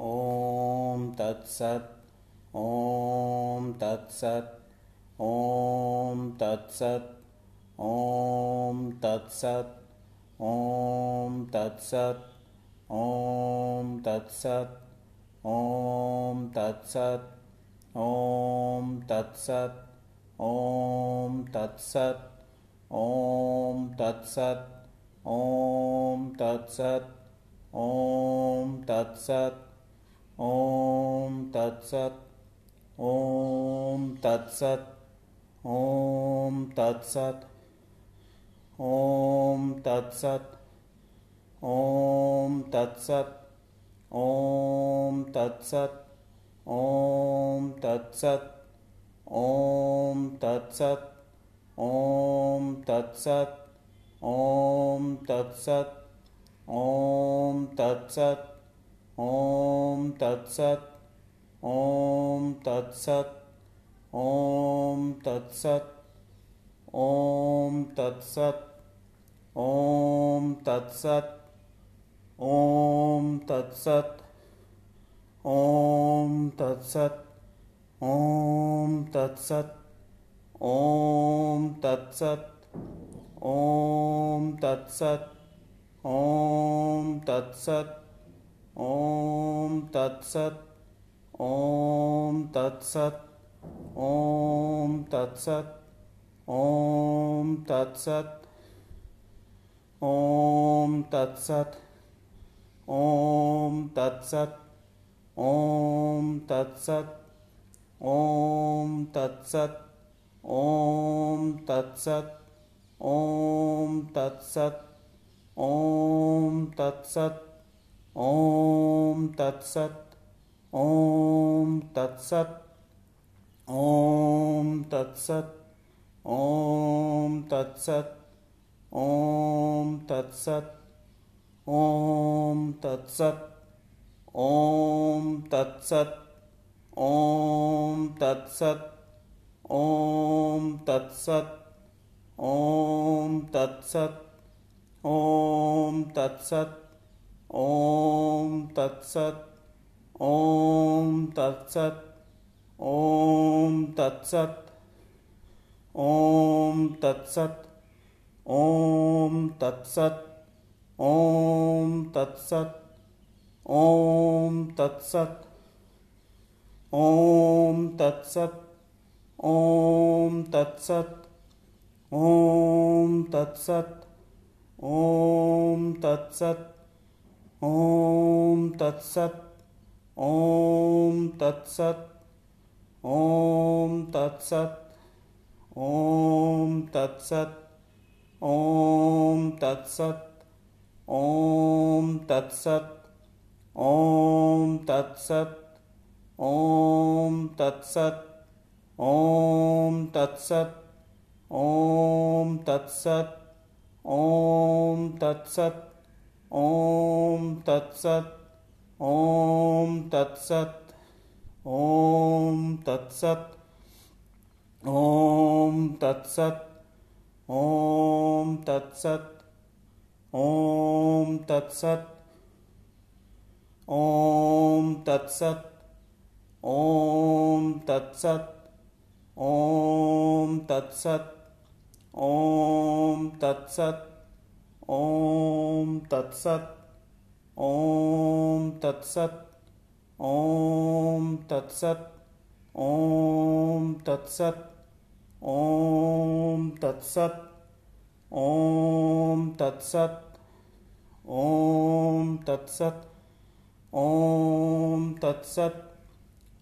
ॐ तत्सत् ॐ तत्सत् ॐ तत्सत् ॐ तत्सत् ॐ तत्सत् ॐ तत्सत् ॐ तत्सत् ॐ तत्सत् ॐ तत्सत् ॐ तत्सत् ॐ तत्सत् ॐ तत्सत् ॐ तत्सत् ॐ तत्सत् ॐ तत्सत् ॐ तत्सत् ॐ तत्सत् ॐ तत्सत् ॐ तत्सत् ॐ तत्सत् ॐ तत्सत् ॐ तत्सत् ॐ तत्सत् ॐ तत्सत् ॐ तत्सत् ॐ तत्सत् ॐ तत्सत् ॐ तत्सत् ॐ तत्सत् ॐ तत्सत् ॐ तत्सत् ॐ तत्सत् ॐ तत्सत् ॐ तत्सत् ॐ तत्सत् ॐ तत्सत् ॐ तत्सत् ॐ तत्सत् ॐ तत्सत् ॐ तत्सत् ॐ तत्सत् ॐ तत्सत् ॐ तत्सत् ॐ तत्सत् ॐ तत्सत् ॐ तत्सत् ॐ तत्सत् ॐ तत्सत् ॐ तत्सत् ॐ तत्सत् ॐ तत्सत् ॐ तत्सत् ॐ तत्सत् ॐ तत्सत् ॐ तत्सत् ॐ तत्सत् ॐ तत्सत् ॐ तत्सत् ॐ तत्सत् ॐ तत्सत् ॐ तत्सत् ॐ तत्सत् ॐ तत्सत् ॐ तत्सत् ॐ तत्सत् ॐ तत्सत् ॐ तत्सत् ॐ तत्सत् ॐ तत्सत् ॐ तत्सत् ॐ तत्सत् ॐ तत्सत् ॐ तत्सत् ॐ तत्सत् ॐ तत्सत् ॐ तत्सत् ॐ तत्सत् ॐ तत्सत् ॐ तत्सत् ॐ तत्सत् ॐ तत्सत् ॐ तत्सत् ॐ तत्सत् ॐ तत्सत् ॐ तत्सत् ॐ तत्सत् ॐ तत्सत् ॐ तत्सत् ॐ तत्सत् ॐ तत्सत् ॐ तत्सत् ॐ तत्सत् ॐ तत्सत् ॐ तत्सत् ॐ तत्सत् ॐ तत्सत्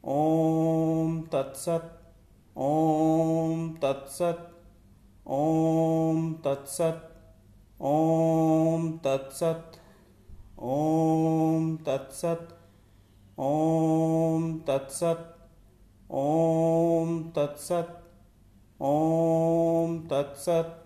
ॐ तत्सत् ॐ तत्सत् ॐ तत्सत् ओम तत्सत ओम तत्सत ओम तत्सत ओम तत्सत ओम तत्सत।